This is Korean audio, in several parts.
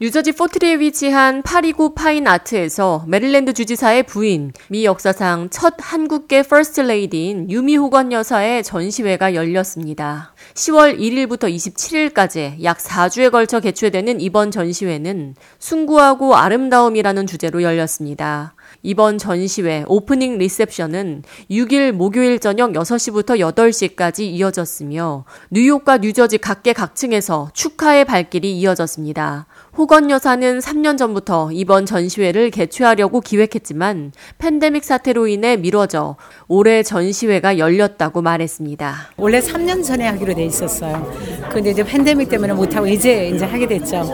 뉴저지 포트리에 위치한 829 Fine Art에서 메릴랜드 주지사의 부인, 미 역사상 첫 한국계 퍼스트 레이디인 유미 호건 여사의 전시회가 열렸습니다. 10월 1일부터 27일까지 약 4주에 걸쳐 개최되는 이번 전시회는 숭고하고 아름다움이라는 주제로 열렸습니다. 이번 전시회 오프닝 리셉션은 6일 목요일 저녁 6시부터 8시까지 이어졌으며 뉴욕과 뉴저지 각계 각층에서 축하의 발길이 이어졌습니다. 호건 여사는 3년 전부터 이번 전시회를 개최하려고 기획했지만 팬데믹 사태로 인해 미뤄져 올해 전시회가 열렸다고 말했습니다. 원래 3년 전에 하기로 돼 있었어요. 근데 이제 팬데믹 때문에 못 하고 이제 이제 하게 됐죠.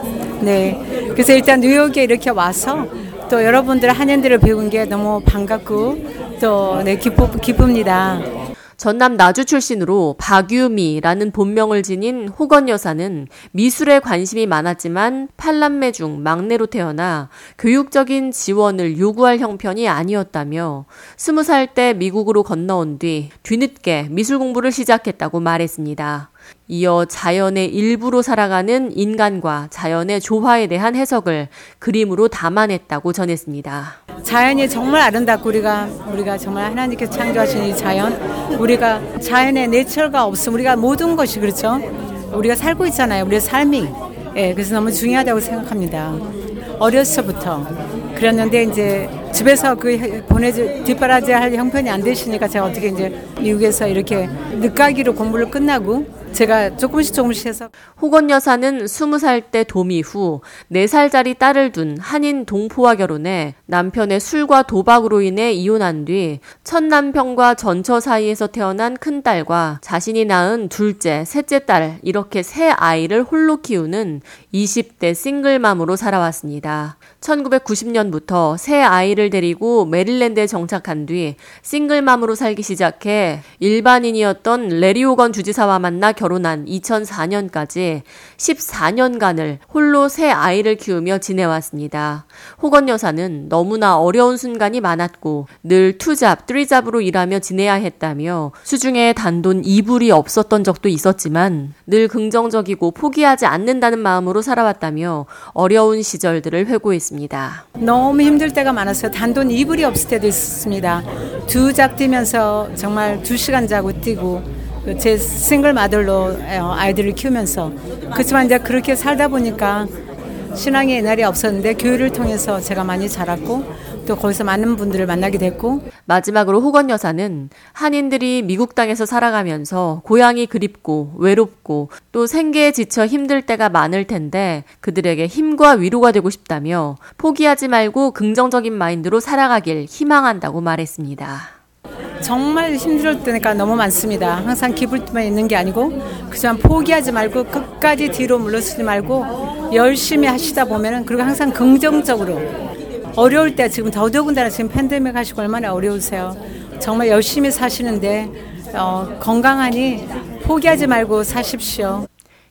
네. 그래서 일단 뉴욕에 이렇게 와서 또 여러분들 한인들을 배운 게 너무 반갑고 또 네, 기쁘, 기쁩니다. 전남 나주 출신으로 박유미라는 본명을 지닌 호건 여사는 미술에 관심이 많았지만 팔남매 중 막내로 태어나 교육적인 지원을 요구할 형편이 아니었다며 스무 살 때 미국으로 건너온 뒤 뒤늦게 미술 공부를 시작했다고 말했습니다. 이어 자연의 일부로 살아가는 인간과 자연의 조화에 대한 해석을 그림으로 담아냈다고 전했습니다. 자연이 정말 아름답고 우리가 우리가 정말 하나님께서 창조하신 이 자연, 우리가 자연의 내철가 없으면 우리가 모든 것이 그렇죠. 우리가 살고 있잖아요. 우리의 삶이. 예, 그래서 너무 중요하다고 생각합니다. 어렸서부터 그랬는데 이제 집에서 그 보내지 뒷바라지 할 형편이 안 되시니까 제가 어떻게 이제 미국에서 이렇게 늦가기로 공부를 끝나고 제가 조금씩 조금씩 해서 호건 여사는 20살 때 도미 후 4살짜리 딸을 둔 한인 동포와 결혼해 남편의 술과 도박으로 인해 이혼한 뒤 첫 남편과 전처 사이에서 태어난 큰딸과 자신이 낳은 둘째, 셋째 딸 이렇게 세 아이를 홀로 키우는 20대 싱글맘으로 살아왔습니다. 1990년부터 새 아이를 데리고 메릴랜드에 정착한 뒤 싱글맘으로 살기 시작해 일반인이었던 레리 오건 주지사와 만나 결혼한 2004년까지 14년간을 홀로 새 아이를 키우며 지내왔습니다. 호건 여사는 너무나 어려운 순간이 많았고 늘 투잡, 쓰리잡으로 일하며 지내야 했다며 수중에 단돈 2불이 없었던 적도 있었지만 늘 긍정적이고 포기하지 않는다는 마음으로 살아왔다며 어려운 시절들을 회고했습니다. 너무 힘들 때가 많았어요. 단돈 2불이 없을 때도 있었습니다. 두잡 뛰면서 정말 두 시간 자고 뛰고 제 싱글 마들로 아이들을 키우면서 그렇지만 이제 그렇게 살다 보니까 신앙의 옛날이 없었는데 교회를 통해서 제가 많이 자랐고 또 거기서 많은 분들을 만나게 됐고 마지막으로 호건 여사는 한인들이 미국 땅에서 살아가면서 고향이 그립고 외롭고 또 생계에 지쳐 힘들 때가 많을 텐데 그들에게 힘과 위로가 되고 싶다며 포기하지 말고 긍정적인 마인드로 살아가길 희망한다고 말했습니다. 정말 힘들 때니까 너무 많습니다. 항상 기쁠 때만 있는 게 아니고 그냥 포기하지 말고 끝까지 뒤로 물러서지 말고 열심히 하시다 보면은 그리고 항상 긍정적으로 어려울 때 지금 더더군다나 지금 팬데믹 하시고 얼마나 어려우세요. 정말 열심히 사시는데 어, 건강하니 포기하지 말고 사십시오.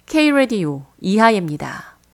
K 라디오 이하예입니다.